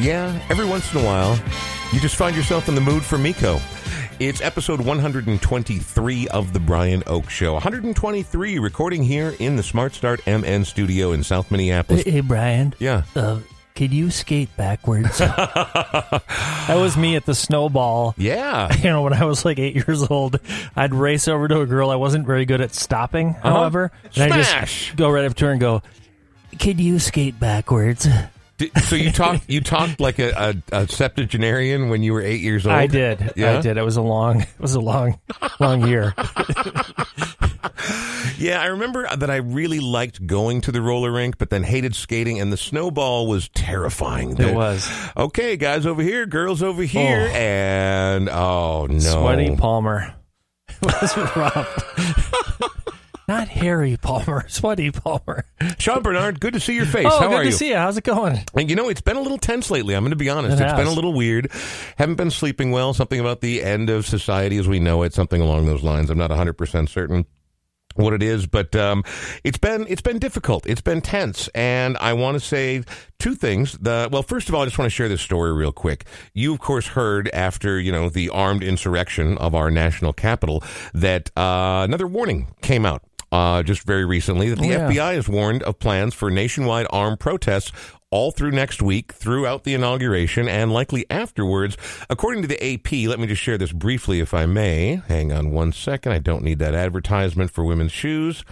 Yeah, every once in a while, you just find yourself in the mood for Miko. It's episode 123 of The Brian Oake Show. 123 recording here in the Smart Start MN studio in South Minneapolis. Hey, hey, Brian. Yeah. Uh, can you skate backwards? that was me at the snowball. Yeah. You know, when I was like eight years old, I'd race over to a girl. I wasn't very good at stopping, however. And I Smash! just go right up to her and go, Can you skate backwards? Did, so you talked you talked like a, a, a septuagenarian when you were eight years old? I did. Yeah? I did. It was a long, it was a long, long year. Yeah, I remember that I really liked going to the roller rink, but then hated skating, and the snowball was terrifying. It was. Okay, guys over here, girls over here, Oh. and oh no, Sweaty Palmer. Was rough. Not Harry Palmer, Sweaty Palmer. Sean Bernard, good to see your face. Oh, How good are to you? see you. How's it going? And you know, it's been a little tense lately. I'm going to be honest. It has been a little weird. Haven't been sleeping well. Something about the end of society as we know it. Something along those lines. I'm not 100 percent certain what it is, but um, it's been it's been difficult. It's been tense, and I want to say two things. The well, first of all, I just want to share this story real quick. You, of course, heard after you know the armed insurrection of our national capital that uh, another warning came out. Uh, just very recently, that the Oh, yeah. FBI has warned of plans for nationwide armed protests all through next week, throughout the inauguration, and likely afterwards. According to the AP, let me just share this briefly, if I may. Hang on one second. I don't need that advertisement for women's shoes.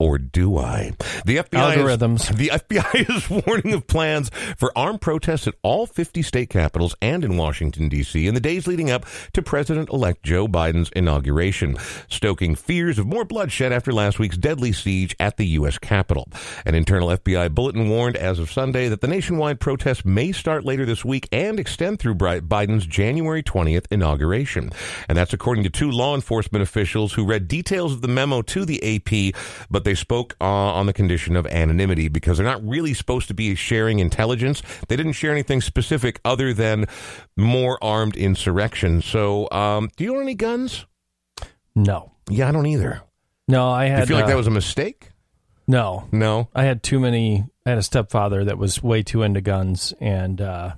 Or do I? The FBI Algorithms. Is, the FBI is warning of plans for armed protests at all 50 state capitals and in Washington, D.C. in the days leading up to President-elect Joe Biden's inauguration, stoking fears of more bloodshed after last week's deadly siege at the U.S. Capitol. An internal FBI bulletin warned as of Sunday that the nationwide protests may start later this week and extend through Biden's January 20th inauguration. And that's according to two law enforcement officials who read details of the memo to the AP, but they spoke uh, on the condition of anonymity because they're not really supposed to be sharing intelligence. They didn't share anything specific other than more armed insurrection. So, um, do you own any guns? No. Yeah, I don't either. No, I Do had. you feel like uh, that was a mistake? No. No. I had too many. I had a stepfather that was way too into guns, and uh,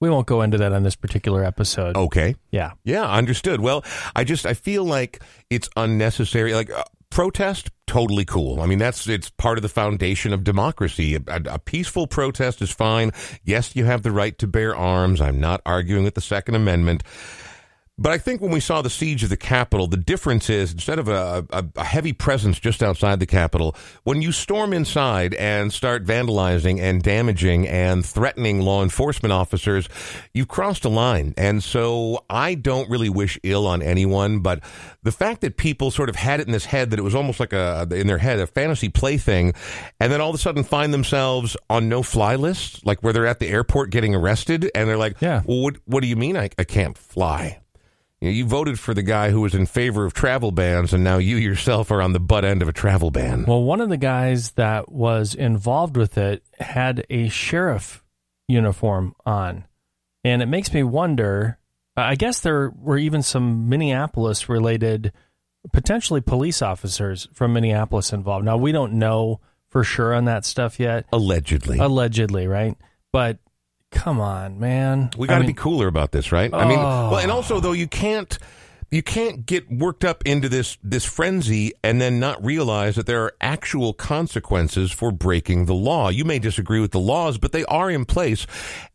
we won't go into that on this particular episode. Okay. Yeah. Yeah, understood. Well, I just I feel like it's unnecessary. Like uh, protest, totally cool. I mean, that's it's part of the foundation of democracy. A, a peaceful protest is fine. Yes, you have the right to bear arms. I'm not arguing with the Second Amendment. But I think when we saw the siege of the Capitol, the difference is instead of a, a, a heavy presence just outside the Capitol, when you storm inside and start vandalizing and damaging and threatening law enforcement officers, you've crossed a line. And so I don't really wish ill on anyone, but the fact that people sort of had it in this head that it was almost like a, in their head, a fantasy plaything, and then all of a sudden find themselves on no fly lists, like where they're at the airport getting arrested, and they're like, Yeah. well, what, what do you mean I, I can't fly? You, voted for the guy who was in favor of travel bans, and now you yourself are on the butt end of a travel ban. Well, one of the guys that was involved with it had a sheriff uniform on. And it makes me wonder I guess there were even some Minneapolis related, potentially police officers from Minneapolis involved. Now, we don't know for sure on that stuff yet. Allegedly. Allegedly, right? But come on, man. we got I to mean, be cooler about this, right? I mean, Oh. well, and also though you can't you can't get worked up into this this frenzy and then not realize that there are actual consequences for breaking the law. You may disagree with the laws, but they are in place.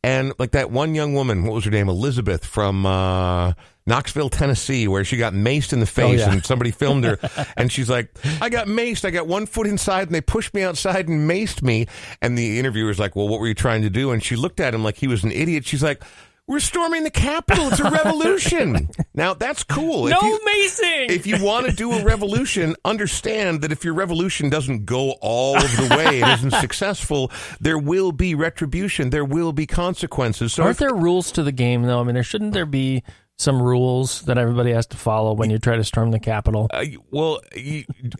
And like that one young woman, what was her name, Elizabeth from uh Knoxville, Tennessee, where she got maced in the oh, face yeah. and somebody filmed her and she's like, I got maced. I got one foot inside and they pushed me outside and maced me. And the interviewer's like, Well, what were you trying to do? And she looked at him like he was an idiot. She's like, We're storming the Capitol. It's a revolution. now that's cool. no if you, macing. if you want to do a revolution, understand that if your revolution doesn't go all of the way and isn't successful, there will be retribution. There will be consequences. So Aren't if- there rules to the game, though? I mean, there shouldn't there be some rules that everybody has to follow when you try to storm the Capitol? Uh, well,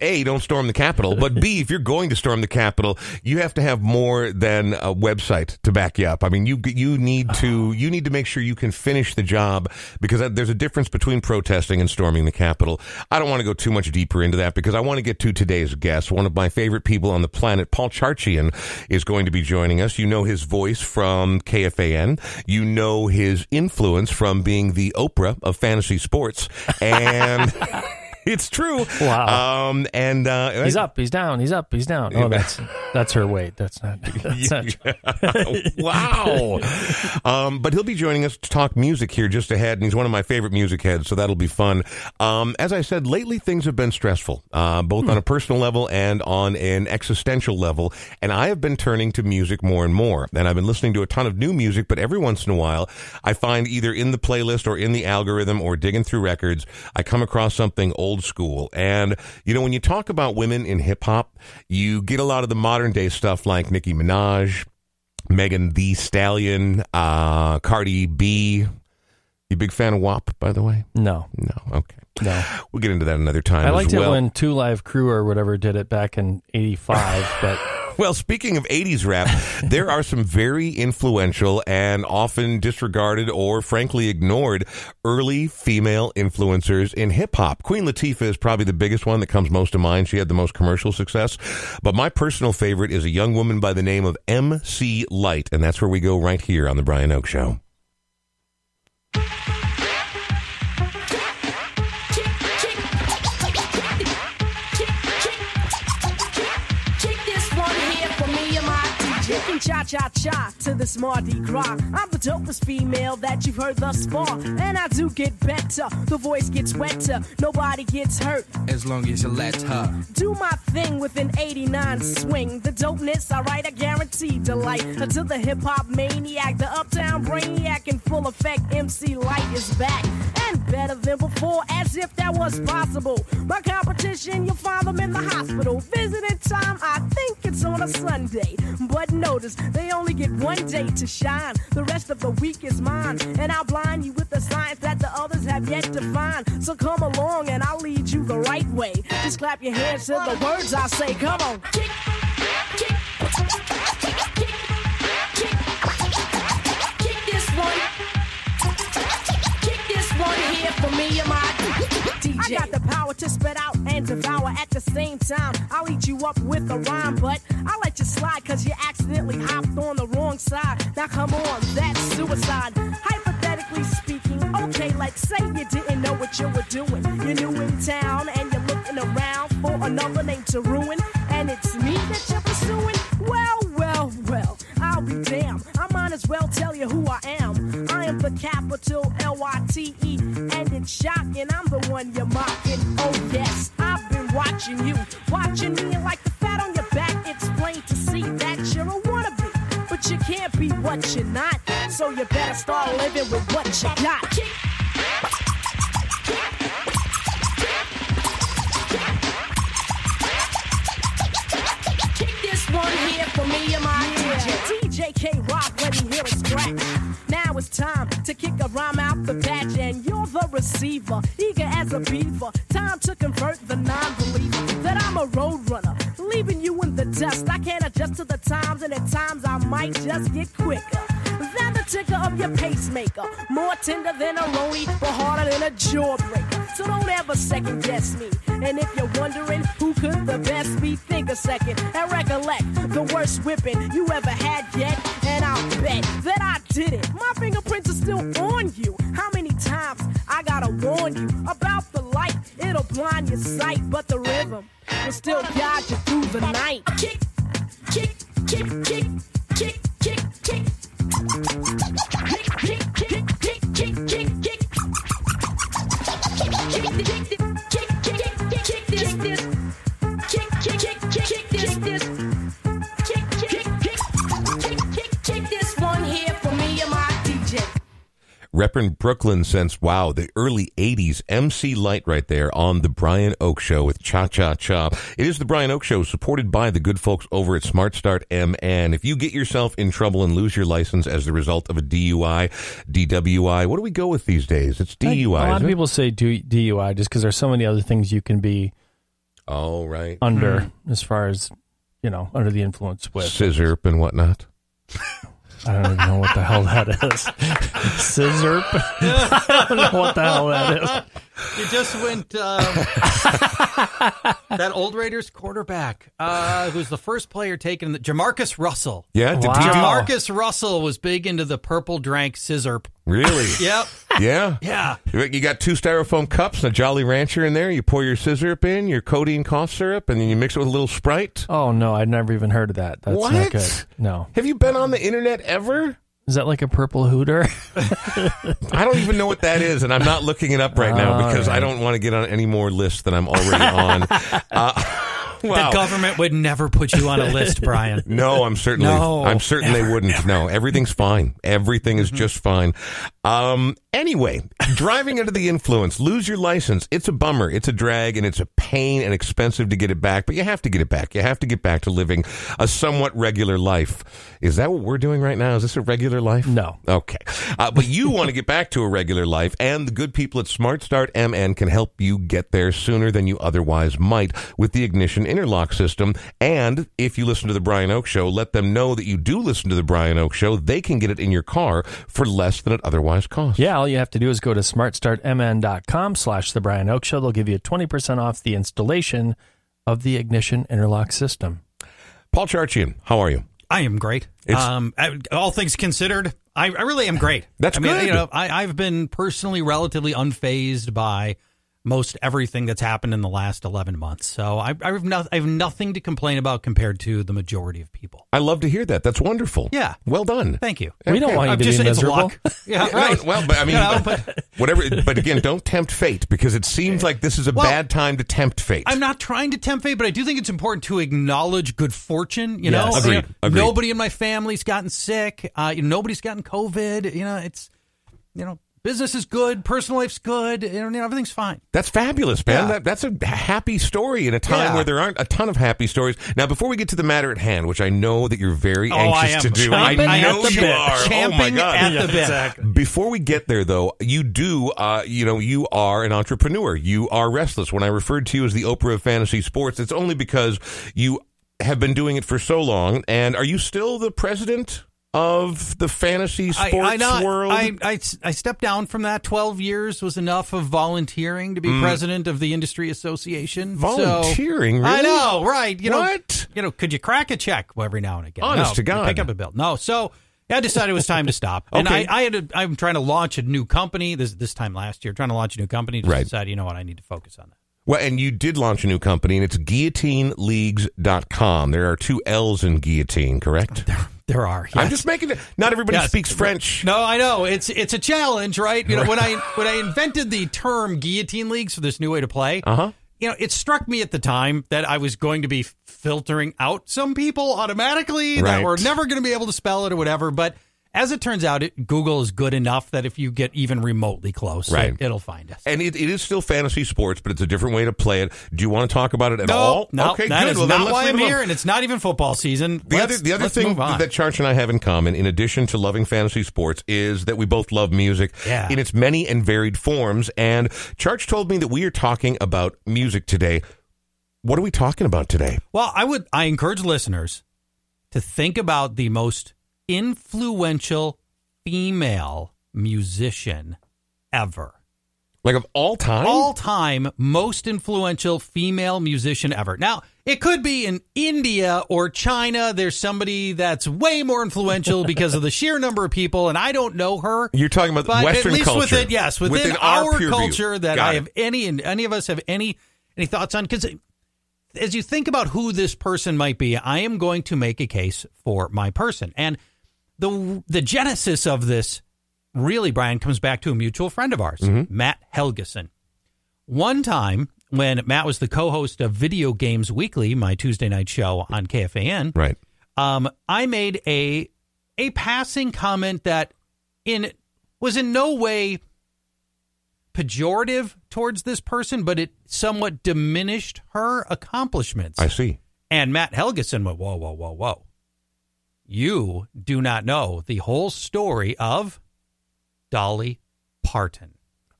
a don't storm the Capitol, but b if you're going to storm the Capitol, you have to have more than a website to back you up. I mean, you you need to you need to make sure you can finish the job because there's a difference between protesting and storming the Capitol. I don't want to go too much deeper into that because I want to get to today's guest, one of my favorite people on the planet, Paul Charchian, is going to be joining us. You know his voice from KFAN. You know his influence from being the Oprah of fantasy sports, and. it's true. Wow. Um, and uh, he's up, he's down, he's up, he's down. Oh, that's that's her weight. That's not. That's not wow. um, but he'll be joining us to talk music here just ahead, and he's one of my favorite music heads, so that'll be fun. Um, as I said, lately things have been stressful, uh, both hmm. on a personal level and on an existential level, and I have been turning to music more and more. And I've been listening to a ton of new music, but every once in a while, I find either in the playlist or in the algorithm or digging through records, I come across something old old school. And, you know, when you talk about women in hip hop, you get a lot of the modern day stuff like Nicki Minaj, Megan Thee Stallion, uh, Cardi B. You big fan of WAP, by the way? No. No. Okay. No. We'll get into that another time. I liked well. it when Two Live Crew or whatever did it back in '85, but. Well, speaking of 80s rap, there are some very influential and often disregarded or frankly ignored early female influencers in hip hop. Queen Latifah is probably the biggest one that comes most to mind. She had the most commercial success. But my personal favorite is a young woman by the name of MC Lyte. and that's where we go right here on The Brian Oake Show. Cha cha cha to this Mardi Gras. I'm the dopest female that you've heard thus far, and I do get better. The voice gets wetter, nobody gets hurt. As long as you let her do my thing with an 89 swing. The dopeness, I write, a guaranteed delight. Until the hip hop maniac, the uptown brainiac in full effect, MC Lyte is back and better than before, as if that was possible. My competition, you'll find them in the hospital. Visiting time, I think it's on a Sunday, but notice they only get one day to shine. The rest of the week is mine. And I'll blind you with the signs that the others have yet to find. So come along and I'll lead you the right way. Just clap your hands to the words I say. Come on. kick, Kick, kick, kick, kick this one. Kick this one here for me and my DJ. I got the power to spit out and devour at the same time. I'll eat you up with a rhyme, but I'll let you slide cause you accidentally hopped on the wrong side. Now come on, that's suicide. Hypothetically speaking, okay, like say you didn't know what you were doing. You're new in town and you're looking around for another name to ruin. And it's me that you're pursuing. Well, well, well, I'll be damned. I might as well tell you who I. I capital L Y T E, and it's shocking. I'm the one you're mocking. Oh, yes, I've been watching you, watching me like the fat on your back. It's plain to see that you're a wannabe, but you can't be what you're not. So you better start living with what you got. Keep this one here for me and my yeah. DJ. DJ K Rock, let me hear it scratch. Now it's time to kick a rhyme out the patch, and you're the receiver, eager as a beaver. Time to convert the non-believer that I'm a road runner, leaving you in the dust. I can't adjust to the times, and at times I might just get quicker ticker of your pacemaker. More tender than a roni, but harder than a jawbreaker. So don't ever second guess me. And if you're wondering who could the best be, think a second and recollect the worst whipping you ever had yet. And I'll bet that I did it. My fingerprints are still on you. How many times I gotta warn you about the light? It'll blind your sight, but the rhythm will still guide you through the night. Kick, kick, kick, kick, kick, kick, kick. Kick, kick, repping Brooklyn since, wow, the early 80s. MC Lyte right there on The Brian Oake Show with Cha Cha Cha. It is The Brian Oake Show supported by the good folks over at Smart Start MN. If you get yourself in trouble and lose your license as the result of a DUI, DWI, what do we go with these days? It's DUI. A lot of it? people say DUI just because there's so many other things you can be Oh, right. under hmm. as far as you know under the influence with. Sizzurp and whatnot. I don't even know what the hell that is. Sizzurp. I don't know what the hell that is. You just went um, that old Raiders quarterback, uh, who's the first player taken, the, JaMarcus Russell. Yeah, Wow. JaMarcus Russell was big into the purple drank sizzurp. Really? Yep. Yeah. Yeah. You got two styrofoam cups and a Jolly Rancher in there. You pour your sizzurp in, your codeine cough syrup, and then you mix it with a little Sprite. Oh no, I'd never even heard of that. That's What? not good. No. Have you been on the internet ever? Is that like a purple hooter? I don't even know what that is, and I'm not looking it up right now All because I don't want to get on any more lists than I'm already on. Uh, wow. The government would never put you on a list, Brian. No, I'm certainly. No, I'm certain they wouldn't. No, everything's fine. Everything Mm-hmm. is just fine. Um. Anyway, driving under the influence, lose your license. It's a bummer. It's a drag, and it's a pain and expensive to get it back. But you have to get it back. You have to get back to living a somewhat regular life. Is that what we're doing right now? Is this a regular life? No. Okay. Uh, but you want to get back to a regular life, and the good people at Smart Start MN can help you get there sooner than you otherwise might with the ignition interlock system. And if you listen to the Brian Oake Show, let them know that you do listen to the Brian Oake Show. They can get it in your car for less than it otherwise costs. Yeah, all you have to do is go to smartstartmn.com slash the Brian Oake Show. They'll give you 20% off the installation of the ignition interlock system. Paul Charchian, how are you? I am great. Um, I- all things considered, I, I really am great. That's I mean, good. You know, I, I've been personally relatively unfazed by most everything that's happened in the last 11 months. So I, I, have no, I have nothing to complain about compared to the majority of people. I love to hear that. That's wonderful. Yeah. Well done. Thank you. We don't want you I'm to just be it's miserable. luck. Yeah, Yeah, right. no, well, but I mean, You know, but but- whatever. But again, don't tempt fate because it seems like this is a Well, bad time to tempt fate. I'm not trying to tempt fate, but I do think it's important to acknowledge good fortune. You know, Agreed. You know, Agreed. nobody in my family's gotten sick. Uh, you know, nobody's gotten COVID. You know, it's you know, business is good, personal life's good. You know, everything's fine. That's fabulous, man. Yeah. That, that's a happy story in a time Yeah. where there aren't a ton of happy stories. Now, before we get to the matter at hand, which I know that you're very Oh, anxious to do, I know you bit. are. oh my Champing god! at the bit. Before we get there, though, you do, uh, you know, you are an entrepreneur. You are restless. When I referred to you as the Oprah of fantasy sports, it's only because you have been doing it for so long. And are you still the president of the fantasy sports I, I, not, world? I, I, I stepped down from that. Twelve years was enough of volunteering to be mm. president of the industry association. So- Volunteering, I know, right? You What? know, you know, could you crack a check every now and again? Honest No. to God. pick up a bill. No, so. I decided it was time to stop, and Okay. I, I had. A, I'm trying to launch a new company. This this time last year, trying to launch a new company. Just Right. decided, you know what, I need to focus on that. Well, and you did launch a new company, and it's guillotineleagues.com. There are two L's in guillotine, correct? There are. I'm just making it. Not everybody Yes. speaks French. No, I know it's it's a challenge, right? You know, when I when I invented the term guillotine leagues for this new way to play, Uh huh. you know, it struck me at the time that I was going to be filtering out some people automatically Right. that were never going to be able to spell it or whatever. But as it turns out, it, Google is good enough that if you get even remotely close, Right. it, will find us. And it, it is still fantasy sports, but it's a different way to play it. Do you want to talk about it at no, all? no, okay, that good. is well, not why I'm here, and it's not even football season. The Let's- other, the other thing that Charch and I have in common, in addition to loving fantasy sports, is that we both love music Yeah. in its many and varied forms. And Charch told me that we are talking about music today. What are we talking about today? Well, I would I encourage listeners to think about the most influential female musician ever. Like of all time? All time most influential female musician ever. Now, it could be in India or China. There's somebody that's way more influential because of the sheer number of people, and I don't know her. You're talking about But Western at least culture. within yes, within, our, pure view. culture that Got I it. have any and any of us have any any thoughts on because as you think about who this person might be, I am going to make a case for my person. And the the genesis of this really, Brian, comes back to a mutual friend of ours, Mm-hmm. Matt Helgeson. One time when Matt was the co-host of Video Games Weekly, my Tuesday night show on KFAN, Right. um, I made a a passing comment that in was in no way pejorative towards this person, but it somewhat diminished her accomplishments. I see. And Matt Helgeson went, whoa, whoa, whoa, whoa. You do not know the whole story of Dolly Parton.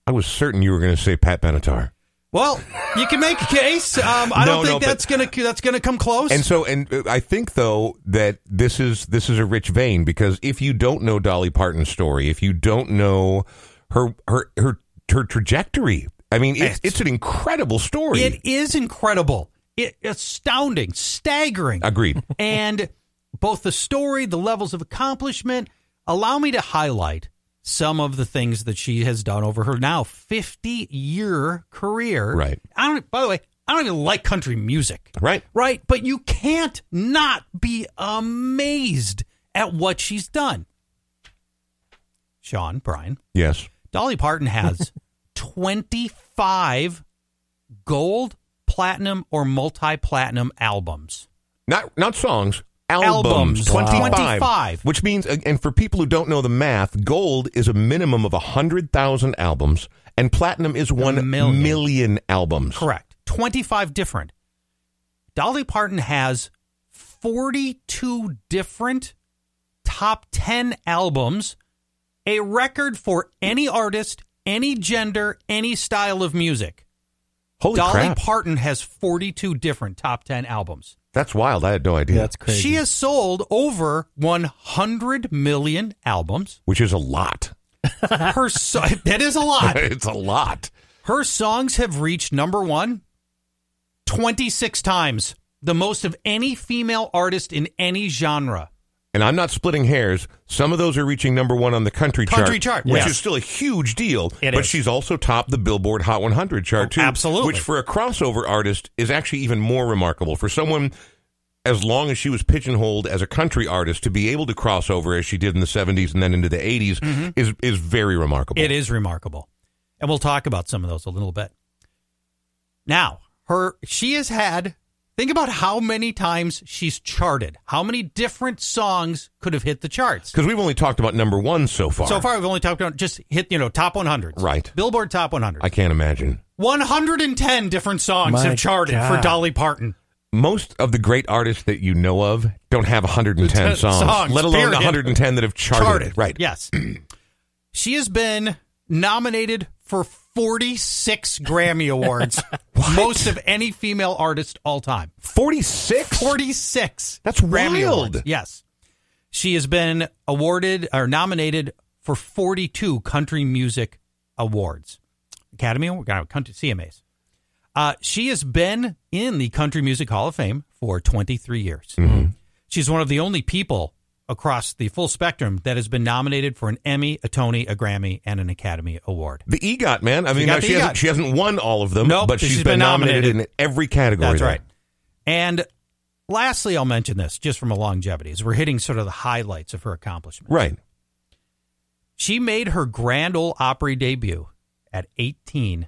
I was certain you were going to say Pat Benatar. Well, you can make a case. Um, I No, don't think but- that's gonna that's gonna come close. And so, and uh, I think though that this is this is a rich vein because if you don't know Dolly Parton's story, if you don't know her her her her trajectory, I mean, it's, It's- it's an incredible story. it is incredible, it, astounding, staggering. Agreed. and both the story, the levels of accomplishment, allow me to highlight some of the things that she has done over her now 50 year career. Right. I don't, by the way, I don't even like country music. Right. Right. But you can't not be amazed at what she's done. Sean, Brian, Yes. Dolly Parton has 25 gold, platinum, or multi platinum albums. Not not songs. Albums, Albums. 25, 25. which means, uh, and for people who don't know the math, gold is a minimum of 100,000 albums, and platinum is 1 million. million albums. Correct. 25 different. Dolly Parton has 42 different top 10 albums, a record for any artist, any gender, any style of music. Holy Dolly crap. Parton has 42 different top 10 albums. That's wild. I had no idea. That's crazy. She has sold over 100 million albums. which is a lot. Her so- that is a lot. it's a lot. Her songs have reached number one 26 times, the most of any female artist in any genre. And I'm not splitting hairs. Some of those are reaching number one on the country, Country chart, chart, which yes. is still a huge deal. It but is. she's also topped the Billboard Hot 100 chart Oh, too. absolutely. Which for a crossover artist is actually even more remarkable. For someone as long as she was pigeonholed as a country artist to be able to cross over as she did in the 70s and then into the 80s is is very remarkable. Mm-hmm. It is remarkable. And we'll talk about some of those a little bit. Now, her she has had think about how many times she's charted. How many different songs could have hit the charts? Because we've only talked about number one so far. So far we've only talked about just hit, you know, top 100. Right. Billboard top 100. I can't imagine. 110 different songs My have charted for Dolly Parton. Most of the great artists that you know of don't have 110 songs, songs, let alone period. 110 that have charted. Right. Yes. she has been nominated for 46 Grammy Awards, most of any female artist all time. 46? 46. That's Grammy wild. Awards. Yes. She has been awarded or nominated for 42 country music awards. Academy Award, uh, country CMAs. Uh, she has been in the Country Music Hall of Fame for 23 years. She's one of the only people across the full spectrum that has been nominated for an Emmy, a Tony, a Grammy, and an Academy Award. The EGOT, man. I mean, now she, hasn't, she hasn't won all of them, Nope, but but she's she's been, been nominated, nominated. in every category. That's there. right. And lastly, I'll mention this just from a longevity, as we're hitting sort of the highlights of her accomplishments. Right. She made her Grand Ole Opry debut at 18,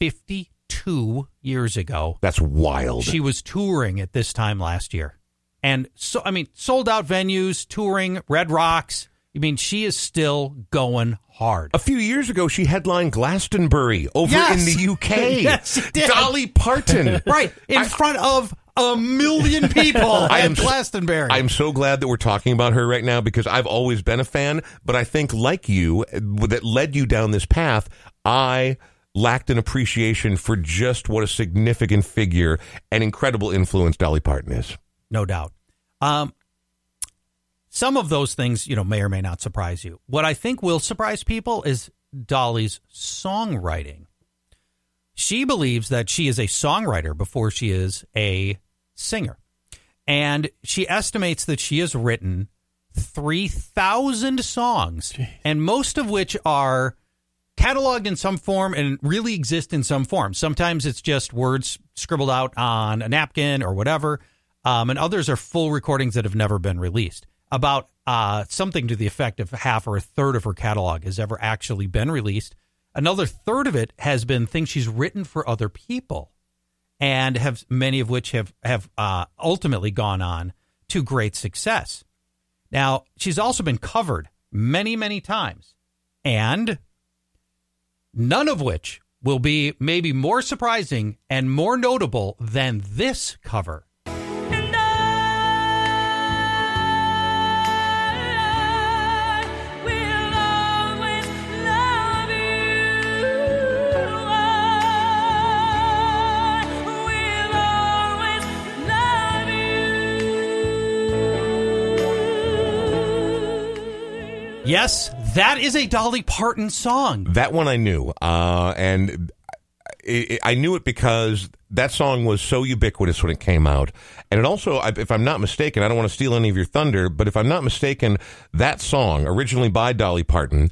52 years ago. That's wild. She was touring at this time last year. And so, I mean, sold out venues, touring, Red Rocks. I mean, she is still going hard. a few years ago, she headlined Glastonbury over Yes. in the UK. Yes. Dolly Parton. right, in front of a million people I at am Glastonbury. I'm so glad that we're talking about her right now because I've always been a fan, but I think like you that led you down this path, I lacked an appreciation for just what a significant figure and incredible influence Dolly Parton is. No doubt. Um, some of those things, you know, may or may not surprise you. What I think will surprise people is Dolly's songwriting. She believes that she is a songwriter before she is a singer. And she estimates that she has written 3,000 songs, and most of which are cataloged in some form and really exist in some form. Sometimes it's just words scribbled out on a napkin or whatever, um, and others are full recordings that have never been released. About uh, something to the effect of half or a third of her catalog has ever actually been released. Another third of it has been things she's written for other people, and have many of which have have uh, ultimately gone on to great success. Now, she's also been covered many, many times. and none of which will be maybe more surprising and more notable than this cover. Yes, that is a Dolly Parton song. That one I knew, uh, and I knew it because that song was so ubiquitous when it came out, and it also, if I'm not mistaken, I don't want to steal any of your thunder, but if I'm not mistaken, that song originally by Dolly Parton.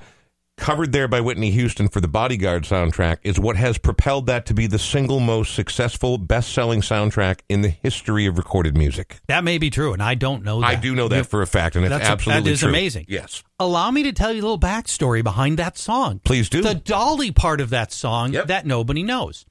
Covered there by Whitney Houston for the Bodyguard soundtrack is what has propelled that to be the single most successful, best selling soundtrack in the history of recorded music. That may be true, and I don't know that. I do know that for a fact, and it's That's- absolutely that is true. amazing. Yes. Allow me to tell you a little backstory behind that song. Please do. The Dolly part of that song Yep. that nobody knows.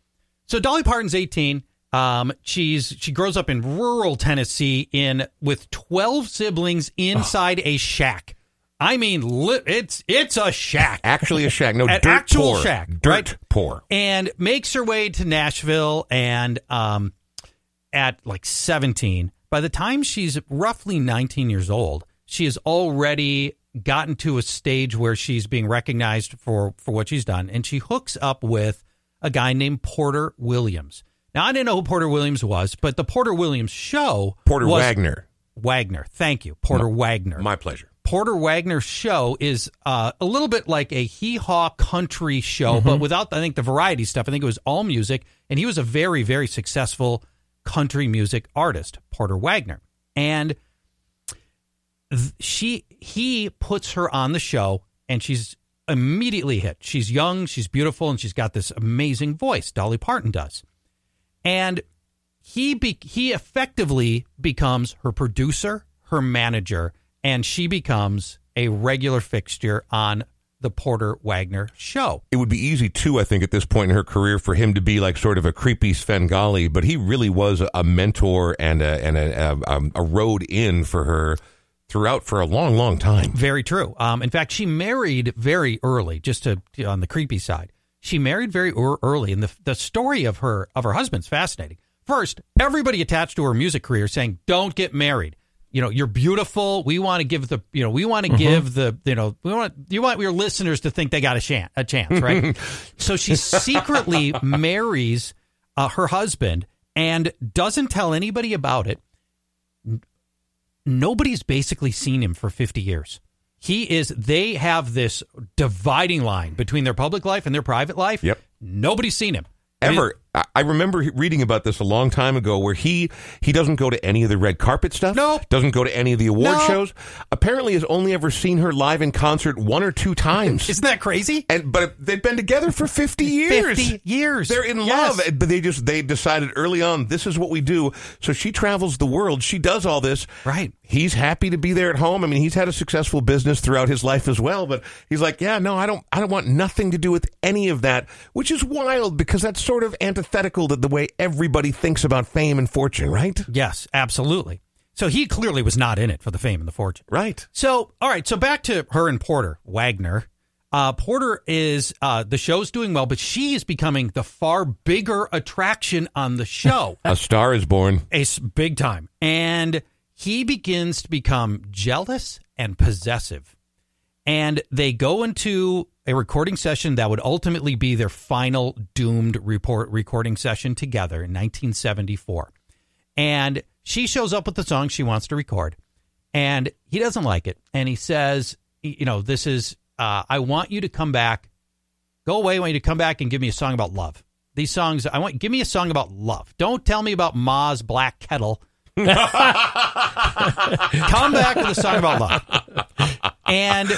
So Dolly Parton's 18. Um, she's she grows up in rural Tennessee in with 12 siblings inside a shack. I mean, li- it's it's a shack. Actually, a shack. No, An dirt actual poor. shack, Dirt right? poor. and makes her way to Nashville and um, at like 17. By the time she's roughly 19 years old, she has already gotten to a stage where she's being recognized for for what she's done and she hooks up with a guy named Porter Williams. Now I didn't know who Porter Williams was, but the Porter Williams show Porter Wagoner. Wagoner. Thank you. Porter Wagoner. My pleasure. Porter Wagoner's show is uh, a little bit like a hee haw country show, but without, I think, the variety stuff. I think it was all music. And he was a very, very successful country music artist, Porter Wagoner. And th- she, he puts her on the show, and she's immediately hit. She's young, she's beautiful, and she's got this amazing voice. Dolly Parton does. And he be, he effectively becomes her producer, her manager, and she becomes a regular fixture on the Porter Wagoner show. It would be easy too, I think, at this point in her career, for him to be like sort of a creepy Svengali, but he really was a mentor and a and a, a, um, a road in for her throughout for a long, long time. Very true. Um, in fact, she married very early. Just to on the creepy side, she married very early, and the the story of her of her husband's fascinating. First, everybody attached to her music career saying, "Don't get married." You know, you're beautiful. We want to give the, you know, we want to give the, you know, we want you want your listeners to think they got a chance, a chance, right? so she secretly marries uh, her husband and doesn't tell anybody about it nobody's basically seen him for 50 years. He is, they have this dividing line between their public life and their private life. Yep. Nobody's seen him. Ever, I remember reading about this a long time ago, where he he doesn't go to any of the red carpet stuff. No, Nope. doesn't go to any of the award No. shows. Apparently, has only ever seen her live in concert one or two times. Isn't that crazy? and but they've been together for fifty years. 50 years. They're in Yes. love, but they just they decided early on this is what we do. So she travels the world. She does all this. Right. He's happy to be there at home. I mean, he's had a successful business throughout his life as well. But he's like, yeah, no, I don't. I don't want nothing to do with any of that. Which is wild because that's sort of antithetical to the way everybody thinks about fame and fortune, right? Yes, absolutely. So he clearly was not in it for the fame and the fortune. Right. So, all right. So back to her and Porter Wagoner. Uh, Porter is uh, the show's doing well, but she is becoming the far bigger attraction on the show. A star is born. Ace big time. And he begins to become jealous and possessive. And they go into a recording session that would ultimately be their final doomed report recording session together in 1974. And she shows up with the song she wants to record. And he doesn't like it. And he says, you know, this is uh, I want you to come back. Go away. I want you to come back and give me a song about love. These songs, I want give me a song about love. Don't tell me about Ma's Black Kettle. come back with a song about love. And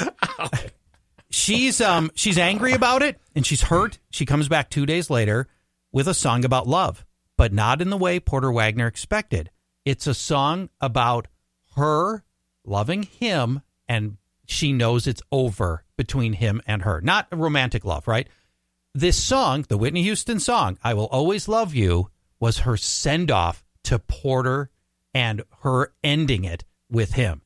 she's um she's angry about it and she's hurt. She comes back 2 days later with a song about love, but not in the way Porter Wagoner expected. It's a song about her loving him and she knows it's over between him and her. Not romantic love, right? This song, the Whitney Houston song, I Will Always Love You, was her send off to Porter and her ending it with him.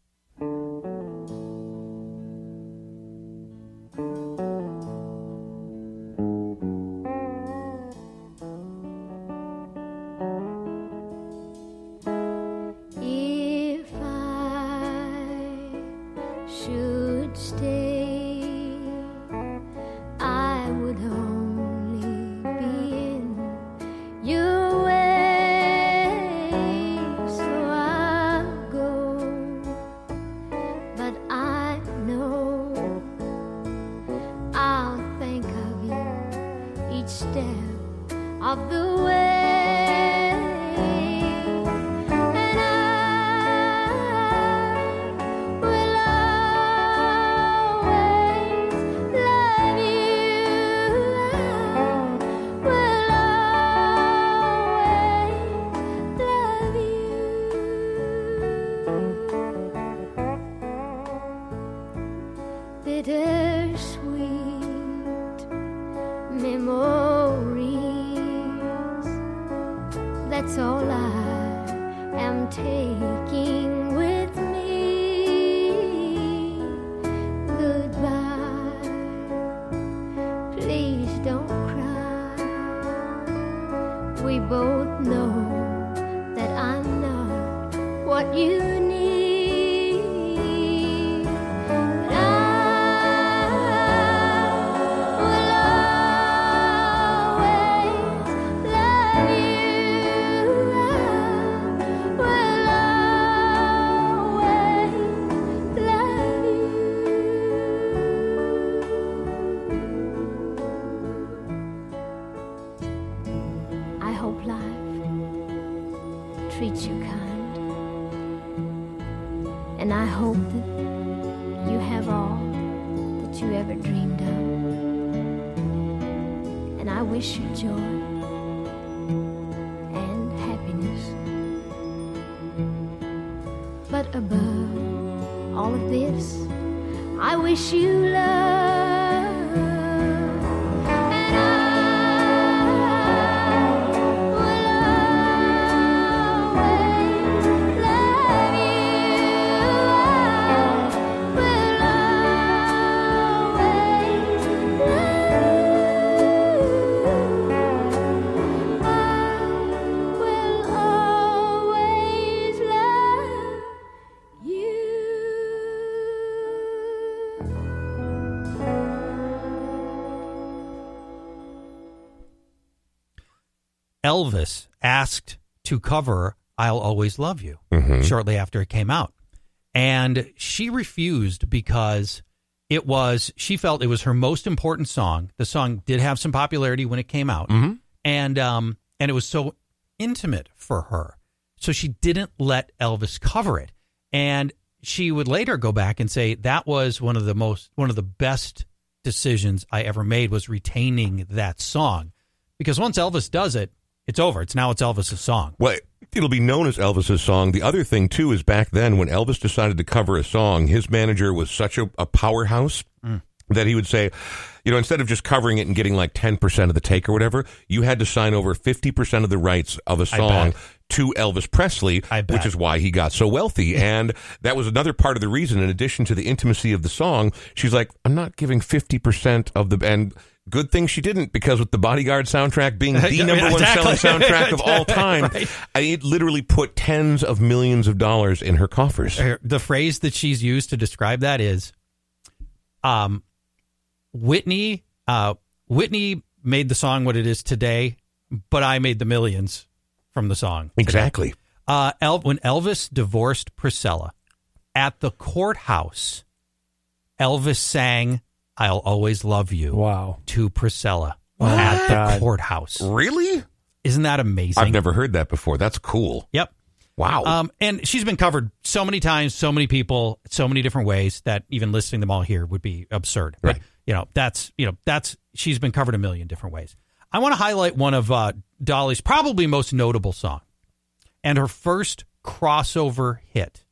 Elvis asked to cover I'll Always Love You shortly after it came out. And she refused because it was, she felt it was her most important song. The song did have some popularity when it came out. And, um, and it was so intimate for her. So she didn't let Elvis cover it. And she would later go back and say that was one of the most, one of the best decisions I ever made was retaining that song. Because once Elvis does it, it's over. It's now it's Elvis's song. Well, it'll be known as Elvis's song. The other thing too is back then when Elvis decided to cover a song, his manager was such a, a powerhouse mm. that he would say, you know, instead of just covering it and getting like ten percent of the take or whatever, you had to sign over fifty percent of the rights of a song to Elvis Presley, which is why he got so wealthy. and that was another part of the reason. In addition to the intimacy of the song, she's like, I'm not giving fifty percent of the and. Good thing she didn't, because with the Bodyguard soundtrack being the number one exactly. selling soundtrack of all time, Right. I, it literally put tens of millions of dollars in her coffers. The phrase that she's used to describe that is, um, Whitney, uh, Whitney made the song what it is today, but I made the millions from the song. today. Exactly. Uh, El- when Elvis divorced Priscilla at the courthouse, Elvis sang "I'll Always Love You" Wow. to Priscilla at the God. courthouse. Really? Isn't that amazing? I've never heard that before. That's cool. Yep. Wow. Um, and she's been covered so many times, so many people, so many different ways that even listing them all here would be absurd. But Right. you know, that's you know, that's she's been covered a million different ways. I want to highlight one of uh, Dolly's probably most notable song, and her first crossover hit.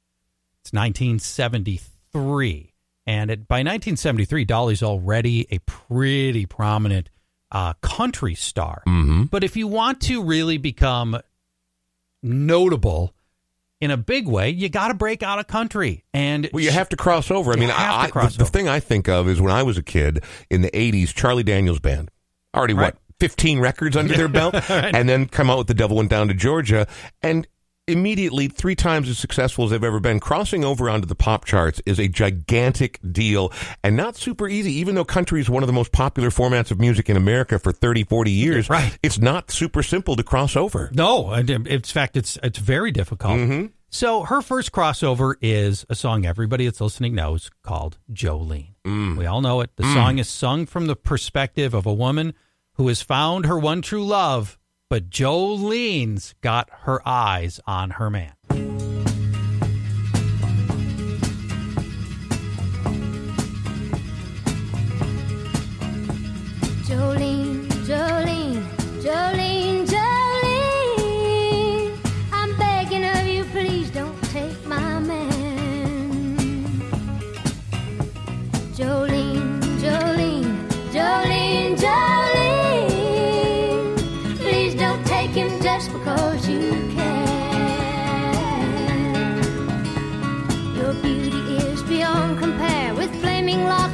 It's 1973, and it, by 1973, Dolly's already a pretty prominent uh, country star. mm-hmm. But if you want to really become notable in a big way, you got to break out of country. And Well, you have to cross over. I mean, I, I- cross the, the thing I think of is when I was a kid in the 80s, Charlie Daniels Band. Already, Right. what, 15 records under their belt? And then come out with The Devil Went Down to Georgia. And immediately, three times as successful as they've ever been, crossing over onto the pop charts is a gigantic deal and not super easy. Even though country is one of the most popular formats of music in America for 30, 40 years, Right. it's not super simple to cross over. no, in in fact, it's it's very difficult. Mm-hmm. So her first crossover is a song everybody that's listening knows called Jolene. Mm. We all know it. The song is sung from the perspective of a woman who has found her one true love, but Jolene's got her eyes on her man.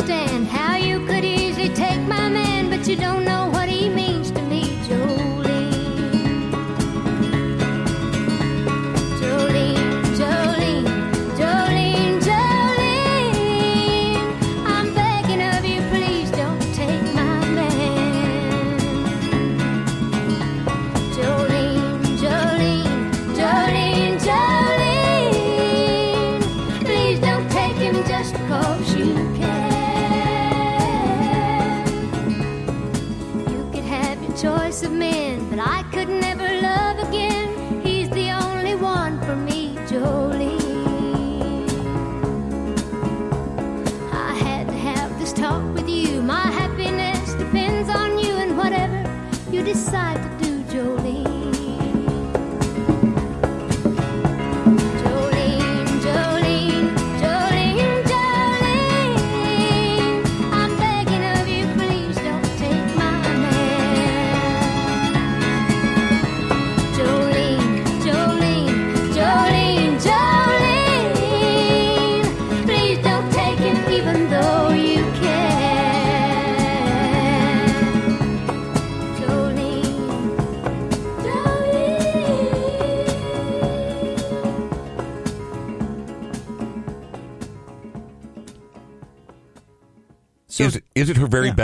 understand how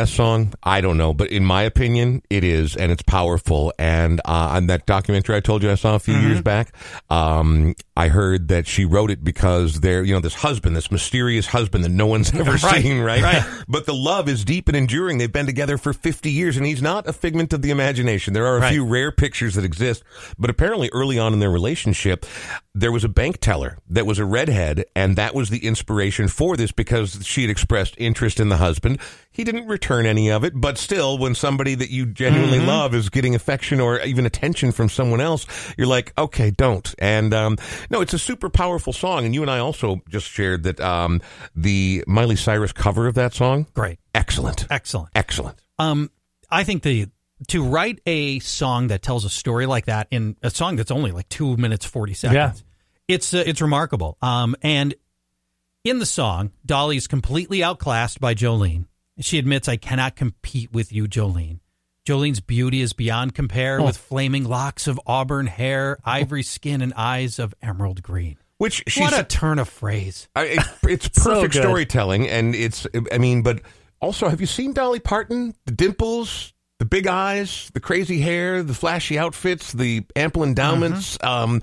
best song? I don't know, but in my opinion, it is, and it's powerful. And uh, on that documentary I told you I saw a few Mm-hmm. years back, um, I heard that she wrote it because they're, you know, this husband, this mysterious husband that no one's ever Right, seen, right? right. But the love is deep and enduring. They've been together for 50 years, and he's not a figment of the imagination. There are a Right. few rare pictures that exist, but apparently early on in their relationship, there was a bank teller that was a redhead, and that was the inspiration for this because she had expressed interest in the husband. He didn't return any of it, but still, when somebody that you genuinely Mm-hmm. love is getting affection or even attention from someone else, you're like, okay, don't. And um, no, it's a super powerful song, and you and I also just shared that um, the Miley Cyrus cover of that song, Great. excellent, Excellent. excellent. Um, I think the to write a song that tells a story like that in a song that's only like two minutes forty seconds, Yeah. it's uh, it's remarkable. Um, and in the song, Dolly's completely outclassed by Jolene. She admits, "I cannot compete with you, Jolene." Jolene's beauty is beyond compare, Oh. with flaming locks of auburn hair, ivory skin, and eyes of emerald green. Which she's what a turn of phrase! I, it, it's perfect good. storytelling, and it's. I mean, but also, have you seen Dolly Parton? The dimples, the big eyes, the crazy hair, the flashy outfits, the ample endowments. Um,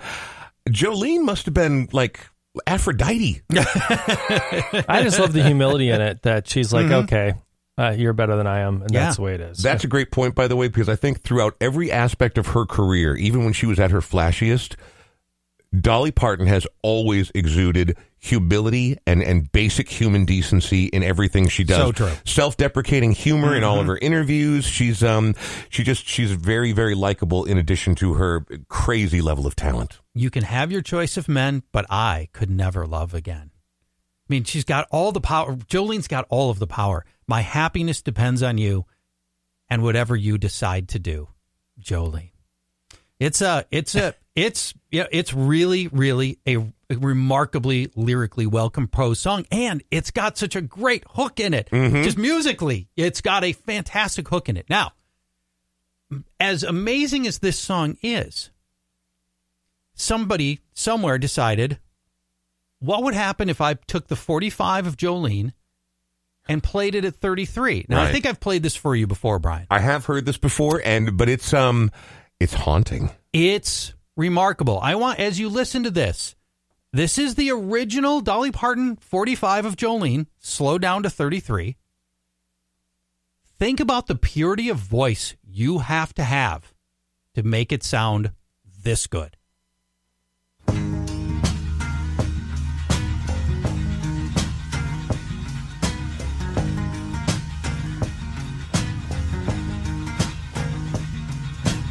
Jolene must have been like Aphrodite. I just love the humility in it that she's like, okay, uh, you're better than I am, and Yeah. that's the way it is. That's a great point, by the way, because I think throughout every aspect of her career, even when she was at her flashiest, Dolly Parton has always exuded humility and, and basic human decency in everything she does. So true. Mm-hmm. Self-deprecating humor in all of her interviews. She's um she just she's very very likable in addition to her crazy level of talent. You can have your choice of men, but I could never love again. I mean, she's got all the power. Jolene's got all of the power. My happiness depends on you and whatever you decide to do, Jolene. It's a, it's a, It's yeah, it's really, really a, a remarkably lyrically well composed song, and it's got such a great hook in it. Just musically, it's got a fantastic hook in it. Now, as amazing as this song is, somebody somewhere decided, what would happen if I took the 45 of Jolene and played it at 33? Now, I think I've played this for you before, Brian. I have heard this before, and but it's um, it's haunting. It's remarkable. I want, as you listen to this, this is the original Dolly Parton 45 of Jolene, slowed down to 33. Think about the purity of voice you have to have to make it sound this good.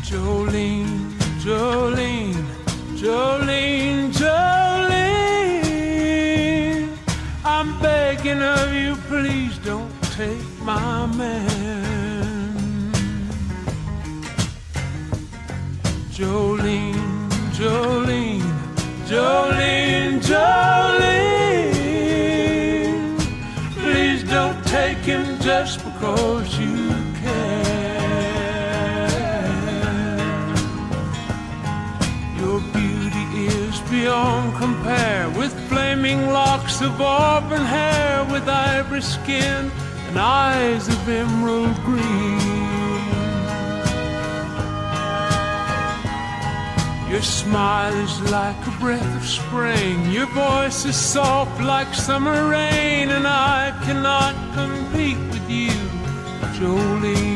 Jolene, Jolene, Jolene, Jolene. I'm begging of you, please don't take my man. Jolene, Jolene, Jolene, Jolene. Please don't take him just because you beyond compare with flaming locks of auburn hair, with ivory skin and eyes of emerald green. Your smile is like a breath of spring. Your voice is soft like summer rain, and I cannot compete with you, Jolene.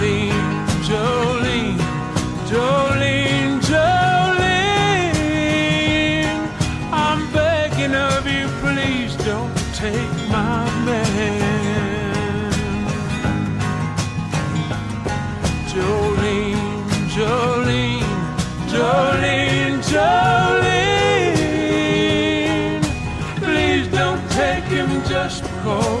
Jolene, Jolene, Jolene. I'm begging of you, please don't take my man. Jolene, Jolene, Jolene, Jolene. Please don't take him just because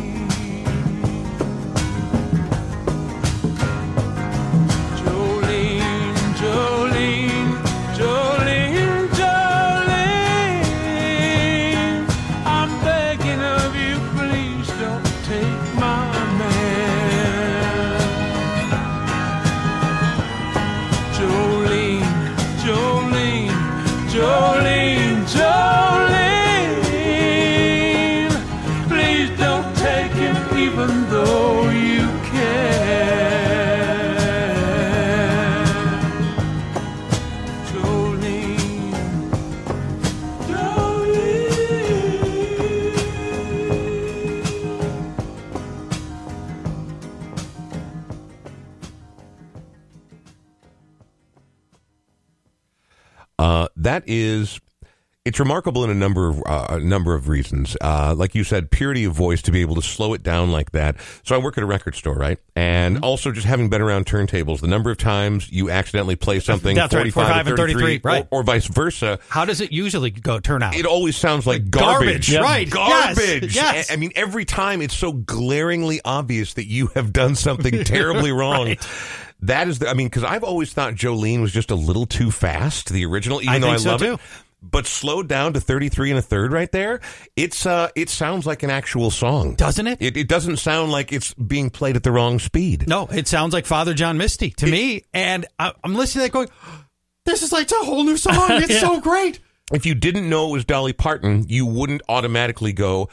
that is, it's remarkable in a number of uh, a number of reasons. Uh, like you said, purity of voice to be able to slow it down like that. So I work at a record store, right? And Mm-hmm. also just having been around turntables, the number of times you accidentally play something That's right, 45 45 and 33, right. or, or vice versa. How does it usually go turn out? It always sounds like Garbage, garbage. right. Garbage. yes. I I mean, every time it's so glaringly obvious that you have done something terribly wrong. That is the, I mean, because I've always thought Jolene was just a little too fast, the original, even I though I so, love too. it. but slowed down to 33 and a third right there. It's uh, it sounds like an actual song, Doesn't it? It, it doesn't sound like it's being played at the wrong speed. No, it sounds like Father John Misty to me. And I, I'm listening to that going, this is like a whole new song. It's so great. If you didn't know it was Dolly Parton, you wouldn't automatically go,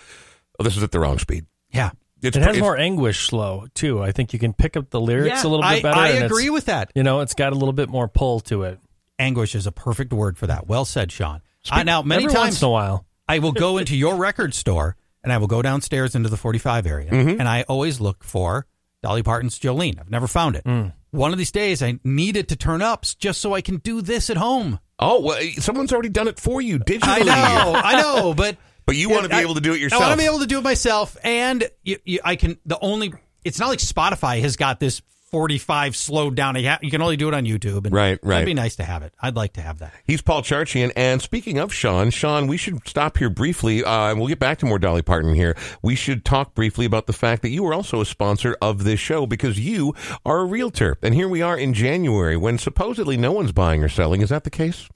"Oh, this is at the wrong speed." Yeah. It's, It has it's- more anguish slow too. I think you can pick up the lyrics a little bit I, better. I and agree with that. You know, it's got a little bit more pull to it. Anguish is a perfect word for that. Well said, Sean. I, now, many Every times once in a while. I will go into your record store and I will go downstairs into the 45 area Mm-hmm. and I always look for Dolly Parton's Jolene. I've never found it. Mm. One of these days I need it to turn up just so I can do this at home. Oh, well, someone's already done it for you digitally. I know, I know, but But you want to be I- able to do it yourself. I want to be able to do it myself, and you, you, I can. The only it's not like Spotify has got this forty-five slowed down. You can only do it on YouTube. And Right, right. It'd be nice to have it. I'd like to have that. He's Paul Charchian. And speaking of Sean, Sean, we should stop here briefly, uh, and we'll get back to more Dolly Parton here. We should talk briefly about the fact that you are also a sponsor of this show because you are a realtor. And here we are in January when supposedly no one's buying or selling. Is that the case?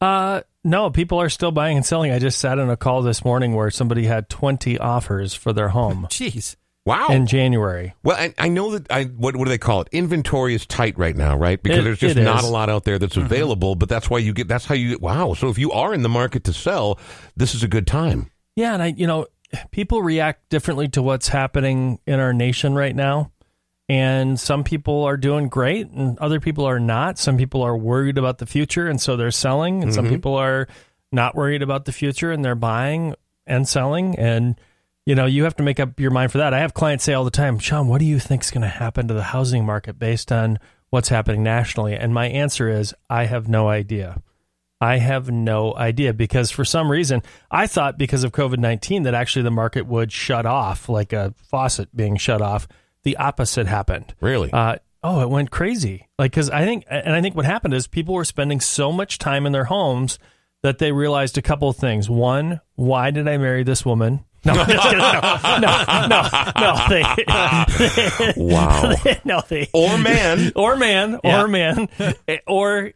Uh, no, people are still buying and selling. I just sat on a call this morning where somebody had 20 offers for their home Jeez. Wow. in January. well, I, I know that I what what do they call it? Inventory is tight right now, right? Because It- there's just not is. a lot out there that's mm-hmm. available. But that's why you get. That's how you. Get wow. So if you are in the market to sell, this is a good time. Yeah, and I, you know, people react differently to what's happening in our nation right now. And some people are doing great and other people are not. Some people are worried about the future and so they're selling and some mm-hmm. people are not worried about the future and they're buying and selling and you know, you have to make up your mind for that. I have clients say all the time, "Sean, what do you think is going to happen to the housing market based on what's happening nationally?" And my answer is, I have no idea. I have no idea because for some reason I thought because of COVID 19 that actually the market would shut off like a faucet being shut off. The opposite happened. Really? Uh, oh, it went crazy. Like, because I think, and I think what happened is people were spending so much time in their homes that they realized a couple of things. One, why did I marry this woman? No, I'm just kidding. no, no, no, no. They, wow. no, they, or man. or man, Yeah. or man, eh, or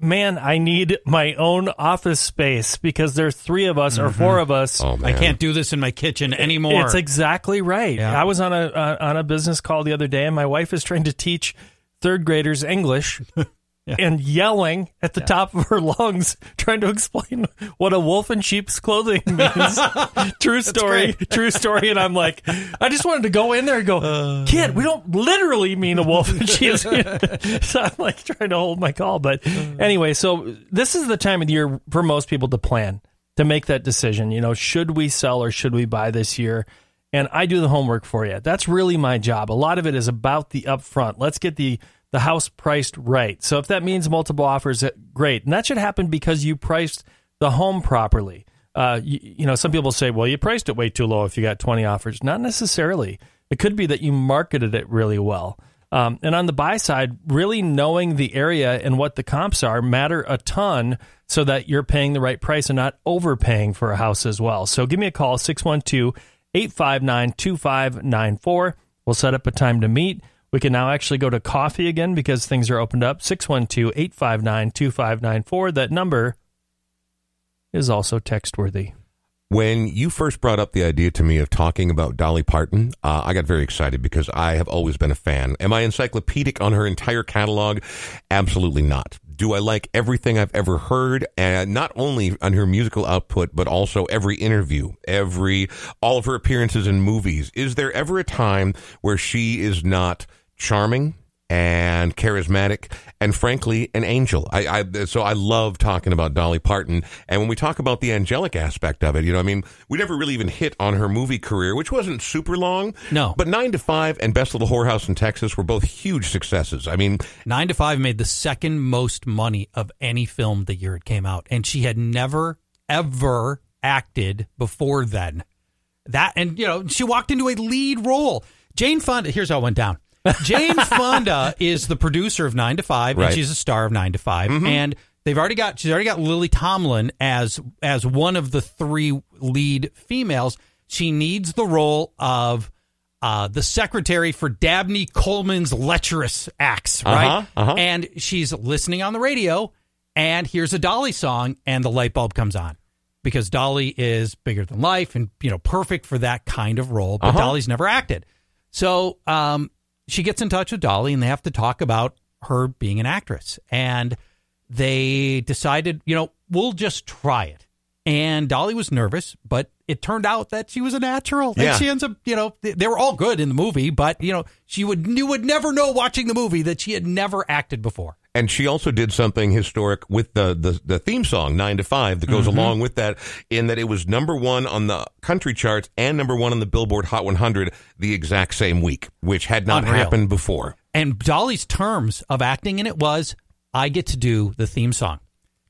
man, I need my own office space because there's three of us or four of us. Oh. I can't do this in my kitchen anymore. It's exactly right. Yeah. I was on a uh, on a business call the other day, and my wife is trying to teach third graders English. And yelling at the top of her lungs, trying to explain what a wolf in sheep's clothing means. true story, true story. And I'm like, I just wanted to go in there and go, uh, kid, we don't literally mean a wolf in sheep's. so I'm like trying to hold my call. But uh. anyway, so this is the time of the year for most people to plan to make that decision. You know, should we sell or should we buy this year? And I do the homework for you. That's really my job. A lot of it is about the upfront. Let's get the the house priced right. So if that means multiple offers, eh, great. And that should happen because you priced the home properly. Uh, you, you know, some people say, well, you priced it way too low if you got 20 offers. Not necessarily. It could be that you marketed it really well. Um, and on the buy side, really knowing the area and what the comps are matter a ton so that you're paying the right price and not overpaying for a house as well. So give me a call, 612 859 2594. We'll set up a time to meet. We can now actually go to coffee again because things are opened up. 612 859 2594. That number is also text worthy. When you first brought up the idea to me of talking about Dolly Parton, uh, I got very excited because I have always been a fan. Am I encyclopedic on her entire catalog? Absolutely not. Do I like everything I've ever heard? And not only on her musical output, but also every interview, every, all of her appearances in movies. Is there ever a time where she is not charming? and charismatic and frankly an angel. I, I so I love talking about Dolly Parton and when we talk about the angelic aspect of it, you know, I mean, we never really even hit on her movie career, which wasn't super long. No. But 9 to 5 and Best Little Whorehouse in Texas were both huge successes. I mean, Nine to Five made the second most money of any film the year it came out, and she had never ever acted before then. That and you know she walked into a lead role. Jane Fonda. Here's how it went down. Jane Fonda is the producer of Nine to Five, Right. and she's a star of Nine to 5 and they've already got she's already got Lily Tomlin as as one of the three lead females. She needs the role of uh, the secretary for Dabney Coleman's lecherous acts, right? Uh-huh, uh-huh. And she's listening on the radio, and here's a Dolly song, and the light bulb comes on because Dolly is bigger than life and you know perfect for that kind of role. But Uh-huh. Dolly's never acted, so um, she gets in touch with Dolly, and they have to talk about her being an actress. And they decided, you know, we'll just try it. And Dolly was nervous, but it turned out that she was a natural. Yeah. And she ends up, you know, they they were all good in the movie, but you know, she would you would never know watching the movie that she had never acted before. And she also did something historic with the, the, the theme song, Nine to Five, that goes Mm-hmm. along with that, in that it was number one on the country charts and number one on the Billboard Hot 100 the exact same week, which had not Unreal. happened before. And Dolly's terms of acting in it was, I get to do the theme song.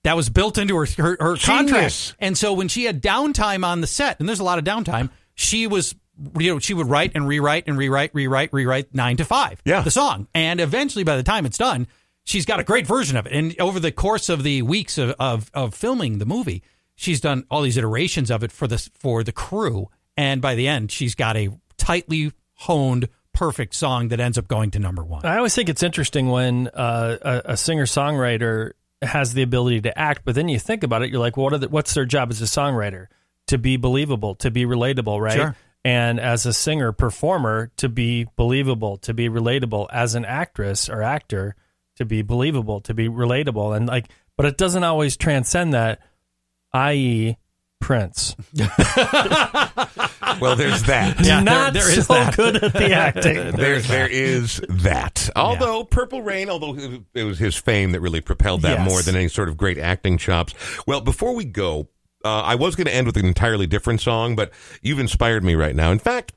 That was built into her her, her contract. And so when she had downtime on the set, and there's a lot of downtime, she was you know she would write and rewrite and rewrite, rewrite, rewrite nine to five. Yeah. the song. And eventually, by the time it's done, she's got a great version of it. And over the course of the weeks of of, of filming the movie, she's done all these iterations of it for the for the crew. And by the end, she's got a tightly honed, perfect song that ends up going to number one. I always think it's interesting when uh, a, a singer songwriter has the ability to act, but then you think about it, you're like, well, what are the, what's their job as a songwriter? To be believable, to be relatable, right? Sure. And as a singer performer, to be believable, to be relatable. As an actress or actor, to be believable, to be relatable, and like, but it doesn't always transcend that. I.e., Prince, Well, there's that. Yeah, there- not there is so that. good at the acting. There, there is that. Although Purple Rain, although it- it was his fame that really propelled that Yes. more than any sort of great acting chops. Well, before we go, uh, I was going to end with an entirely different song, but you've inspired me right now. In fact,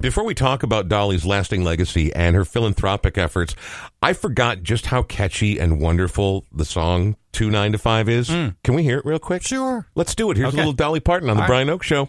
before we talk about Dolly's lasting legacy and her philanthropic efforts, I forgot just how catchy and wonderful the song Two Nine to Five is. Hmm. Can we hear it real quick? Sure. Let's do it. Here's Okay. a little Dolly Parton on the All right. Brian Oake Show.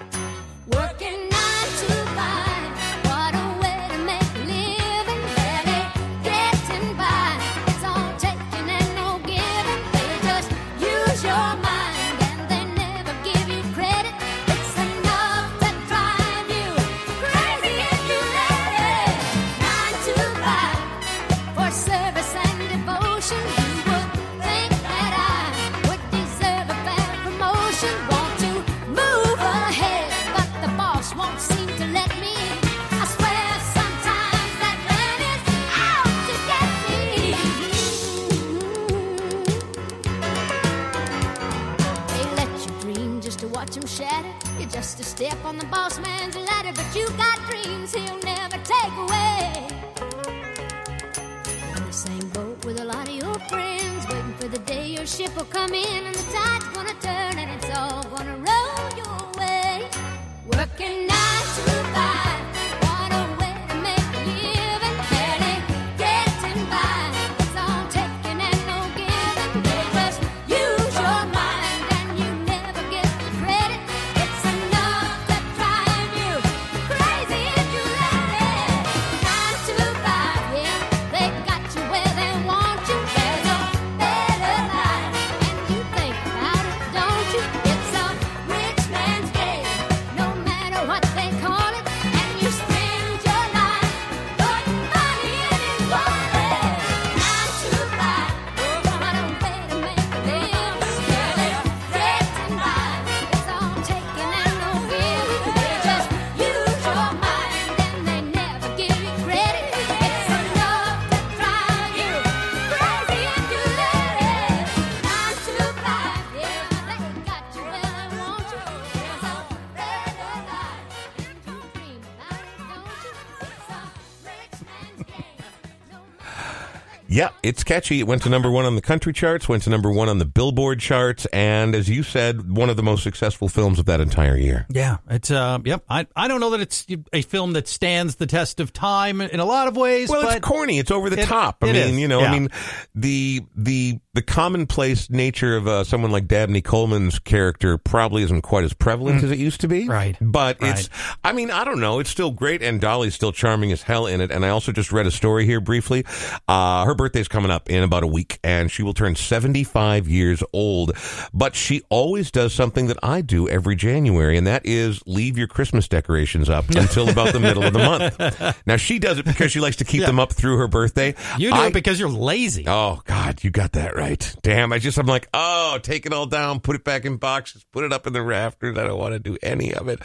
It's catchy. It went to number one on the country charts, went to number one on the Billboard charts, and as you said, one of the most successful films of that entire year. Yeah, it's uh, yep. I I don't know that it's a film that stands the test of time in a lot of ways. Well, it's corny. It's over the it- top. I mean, is, you know, yeah. I mean, the the the commonplace nature of uh, someone like Dabney Coleman's character probably isn't quite as prevalent as it used to be. Mm. Right. But Right. it's. I mean, I don't know. It's still great, and Dolly's still charming as hell in it. And I also just read a story here briefly. Uh, her birthday's coming up in about a week, and she will turn seventy five years old. But she always does something that I do every January, and that is leave your Christmas decorations up until about the middle of the month. Now she does it because she likes to keep them up through her birthday. you do I- it because you're lazy. Oh God, you got that right. Damn, I just I'm like, oh, take it all down, put it back in boxes, put it up in the rafters. I don't want to do any of it.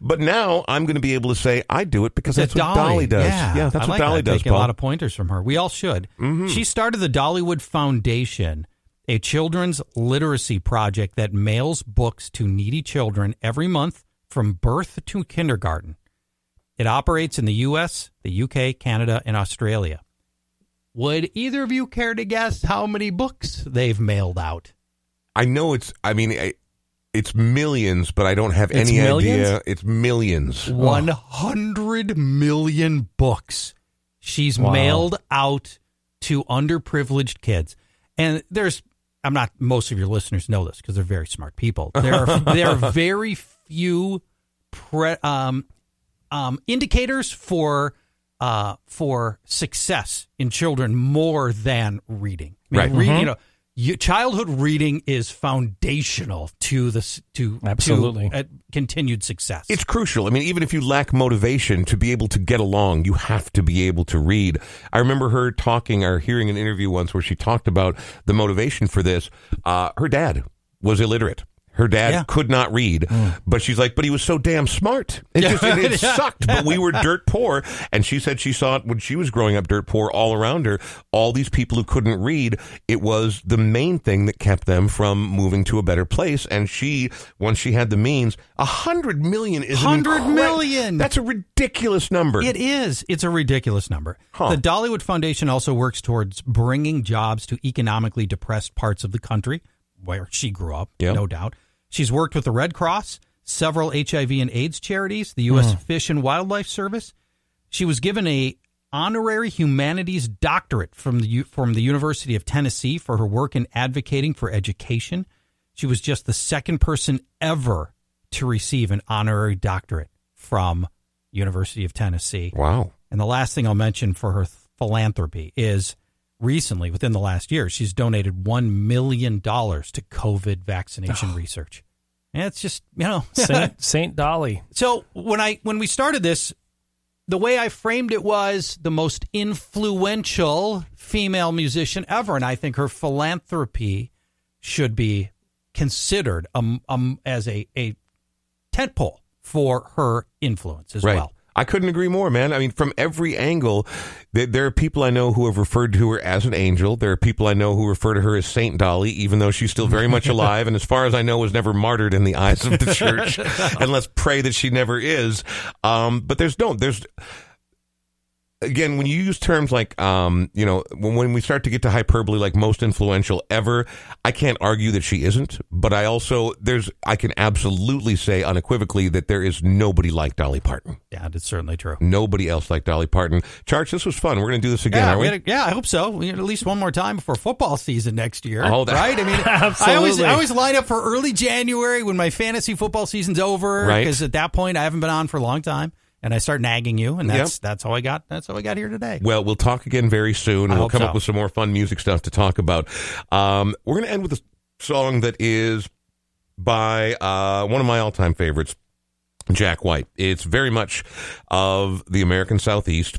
But now I'm going to be able to say I do it because that's what Dolly does. Yeah, that's I what like Dolly that. does. Taking a lot of pointers from her. We all should. Mm-hmm. She started the Dollywood Foundation, a children's literacy project that mails books to needy children every month from birth to kindergarten. It operates in the U.S., the UK, Canada, and Australia. Would either of you care to guess how many books they've mailed out? I know it's. I mean, I, it's millions, but I don't have It's any millions? idea. It's millions. 100 million books she's Wow. mailed out to underprivileged kids. And there's, I'm not, most of your listeners know this because they're very smart people. There are, there are very few pre, um, um, indicators for, uh, for success in children more than reading. I mean, Right. read- You know, you, childhood reading is foundational to this to Absolutely. to, uh, continued success. It's crucial. I mean, even if you lack motivation to be able to get along, you have to be able to read. I remember her talking or hearing an interview once where she talked about the motivation for this. Uh, her dad was illiterate. Her dad Yeah. could not read, mm. but she's like, but he was so damn smart. It just it, it sucked, but we were dirt poor. And she said she saw it when she was growing up dirt poor all around her. All these people who couldn't read, it was the main thing that kept them from moving to a better place. And she, once she had the means, a hundred million is 100 incre- million! That's a ridiculous number. It is. It's a ridiculous number. Huh. The Dollywood Foundation also works towards bringing jobs to economically depressed parts of the country where she grew up, Yep. no doubt. She's worked with the Red Cross, several HIV and AIDS charities, the U.S. Hmm. Fish and Wildlife Service. She was given a honorary humanities doctorate from the from the University of Tennessee for her work in advocating for education. She was just the second person ever to receive an honorary doctorate from University of Tennessee. wow. And the last thing I'll mention for her philanthropy is recently, within the last year, she's donated $1 million to COVID vaccination research. And it's just, you know. Saint, Saint Dolly. so when I when we started this, the way I framed it was the most influential female musician ever. And I think her philanthropy should be considered um, um, as a, a tent pole for her influence as Right. well. I couldn't agree more, man. I mean, from every angle, there, there are people I know who have referred to her as an angel. There are people I know who refer to her as Saint Dolly, even though she's still very much alive, and as far as I know, was never martyred in the eyes of the church. and let's pray that she never is. Um, but there's no, there's again, when you use terms like, um, you know, when, when we start to get to hyperbole, like most influential ever, I can't argue that she isn't. But I also, there's, I can absolutely say unequivocally that there is nobody like Dolly Parton. Yeah, that's certainly true. Nobody else like Dolly Parton. Charge, this was fun. We're going to do this again, Yeah, are we? gotta- yeah, I hope so. We at least one more time before football season next year. Oh, that- right? I mean, I always, I always line up for early January when my fantasy football season's over. Right. Because at that point, I haven't been on for a long time, and I start nagging you, and that's that's how I got. That's how I got here today. Well, we'll talk again very soon, and I we'll come so. up with some more fun music stuff to talk about. Um, we're going to end with a song that is by uh, one of my all-time favorites, Jack White. It's very much of the American Southeast,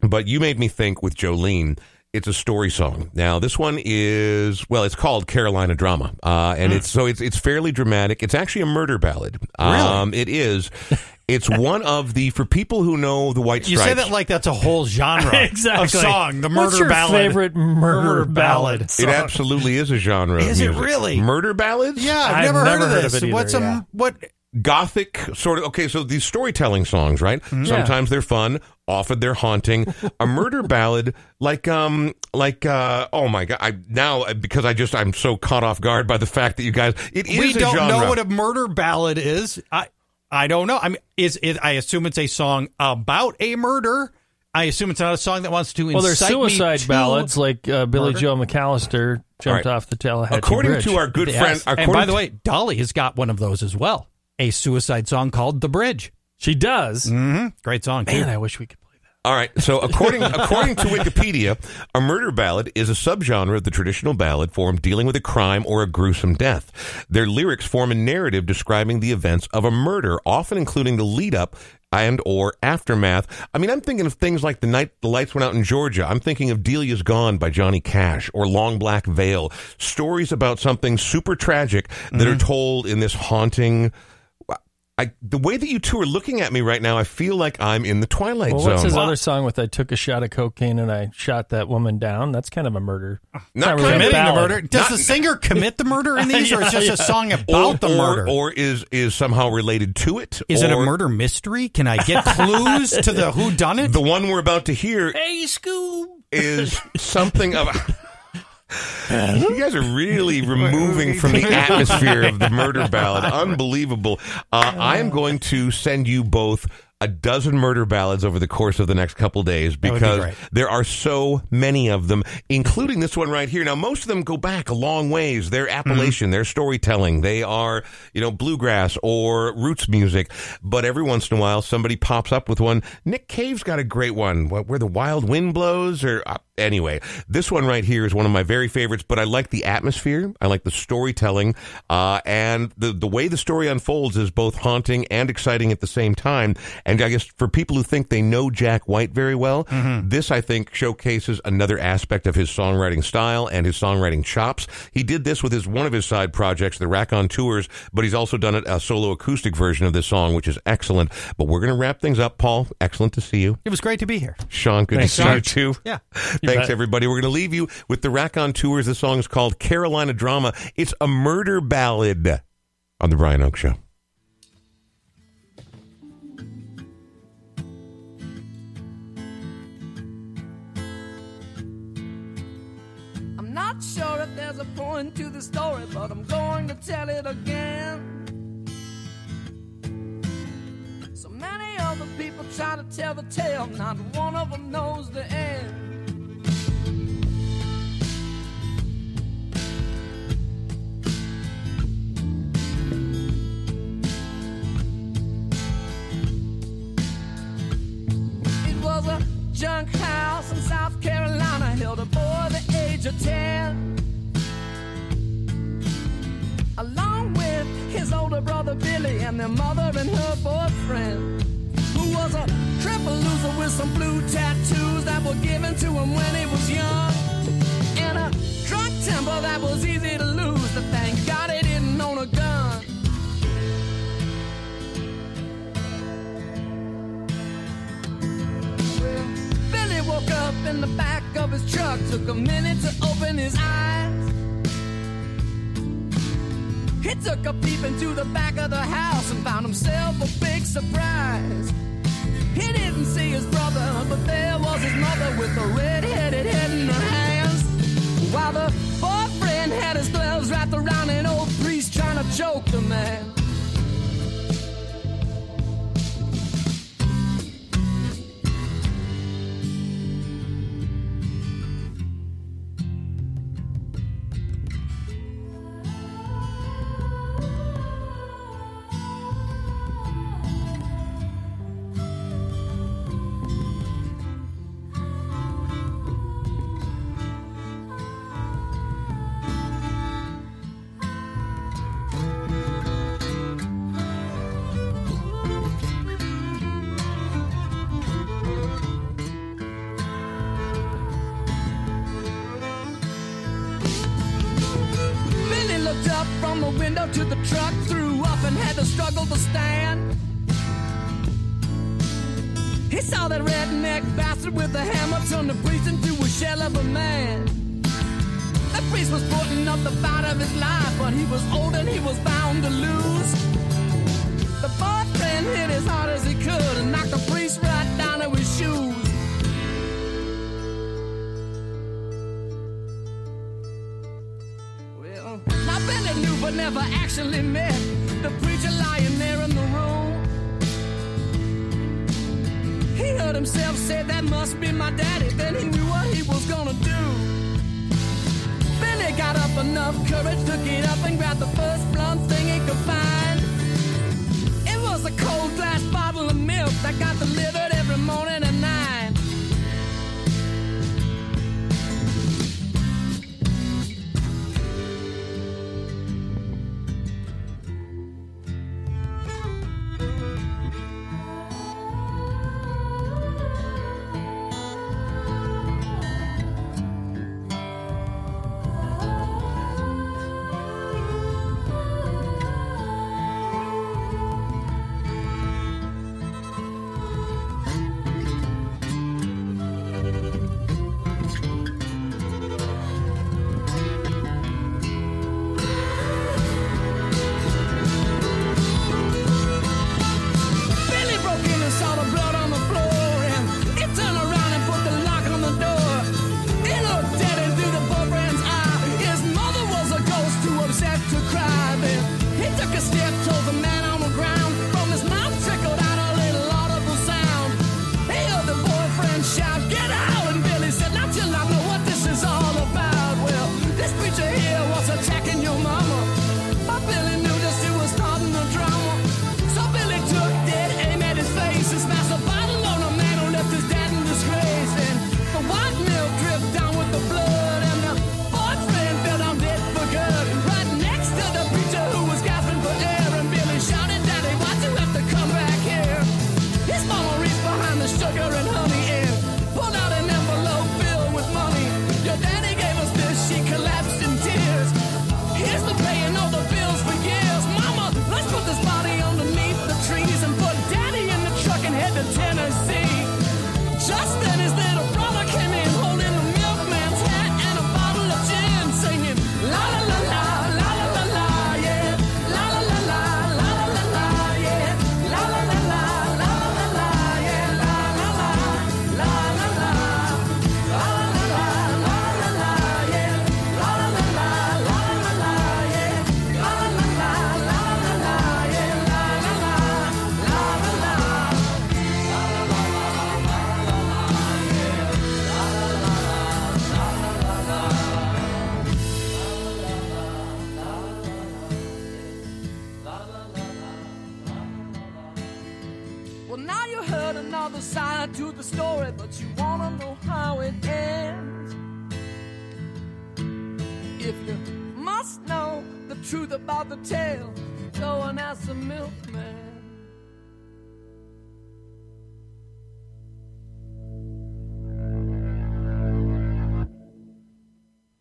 but you made me think with Jolene. It's a story song. Now, this one is well. It's called Carolina Drama, uh, and it's so it's it's fairly dramatic. It's actually a murder ballad. Um, it is. It's one of the for people who know the White you say that like that's a whole genre exactly. of song, the murder What's your ballad. favorite murder, Murder ballad? ballad. It absolutely is a genre. of Is it really? Murder ballads? Yeah, I've, I've never, never heard of heard this. of it either, What's yeah. what gothic sort of okay so these storytelling songs right sometimes they're fun often they're haunting a murder ballad like um like uh oh my god i now because i just i'm so caught off guard by the fact that you guys it is we a don't genre. know what a murder ballad is. I I don't know. I mean, is it? I assume it's a song about a murder. I assume it's not a song that wants to. Well, there's suicide ballads like uh, Billie. Joe McAllister jumped right. off the Tallahatchie according Bridge. to our good friend and by the way, Dolly has got one of those as well. A suicide song called "The Bridge." she does. Mm-hmm. Great song. too. Man, I wish we could play. All right. So according according to Wikipedia, a murder ballad is a subgenre of the traditional ballad form dealing with a crime or a gruesome death. Their lyrics form a narrative describing the events of a murder, often including the lead up and or aftermath. I mean, I'm thinking of things like the night the lights went out in Georgia. I'm thinking of Delia's Gone by Johnny Cash or Long Black Veil. Stories about something super tragic that are mm-hmm. told in this haunting I, the way that you two are looking at me right now, I feel like I'm in the Twilight Well, Zone. what's his other song with I took a shot of cocaine and I shot that woman down? That's kind of a murder. Not really a committing the ballad. murder. Does the singer commit the murder in these, or is it just a song about the or, murder? or is is somehow related to it? is it a or murder mystery? Can I get clues to the who done it? The one we're about to hear Hey, Scoob. is something of. You guys are really removing from the atmosphere of the murder ballad. Unbelievable. Uh, I am going to send you both a dozen murder ballads over the course of the next couple days would be because there are so many of them, including this one right here. Now, most of them go back a long ways. They're Appalachian, they're storytelling, they are, you know, bluegrass or roots music. But every once in a while, somebody pops up with one. Nick Cave's got a great one, what, where the wild wind blows, or uh, anyway, this one right here is one of my very favorites. But I like the atmosphere, I like the storytelling, uh, and the the way the story unfolds is both haunting and exciting at the same time. And I guess for people who think they know Jack White very well, mm-hmm. this I think showcases another aspect of his songwriting style and his songwriting chops. He did this with his one of his side projects, the Raconteurs, but he's also done it a solo acoustic version of this song, which is excellent. But we're going to wrap things up, Paul. Excellent to see you, It was great to be here. Sean. Good Thanks, to see you too. Yeah. Thanks, bet. everybody. We're going to leave you with the Raconteurs. The song is called Carolina Drama. It's a murder ballad on the Brian Oake Show. Not sure if there's a point to the story, but I'm going to tell it again. So many other people try to tell the tale, not one of them knows the end. Their mother and her boyfriend, who was a triple loser with some blue tattoos that were given to him when he was young. And a drunk temper that was easy to lose, but thank God he didn't own a gun. Well, Billy woke up in the back of his truck, took a minute to open his eyes. He took a peep into the back of the house and found himself a big surprise. He didn't see his brother, but there was his mother with a red-headed head in her hands. While the boyfriend had his gloves wrapped around window to the truck, threw up and had to struggle to stand. He saw that redneck bastard with the hammer turn the priest into a shell of a man. The priest was putting up the fight of his life, but he was old and he was bound to lose. The boyfriend hit as hard as he could and knocked the priest right down to his shoes. never actually met the preacher lying there in the room. He heard himself say, That must be my daddy. Then he knew what he was gonna do. Then got up enough courage to get up and grab the first blunt thing he could find. It was a cold glass bottle of milk that got delivered Set to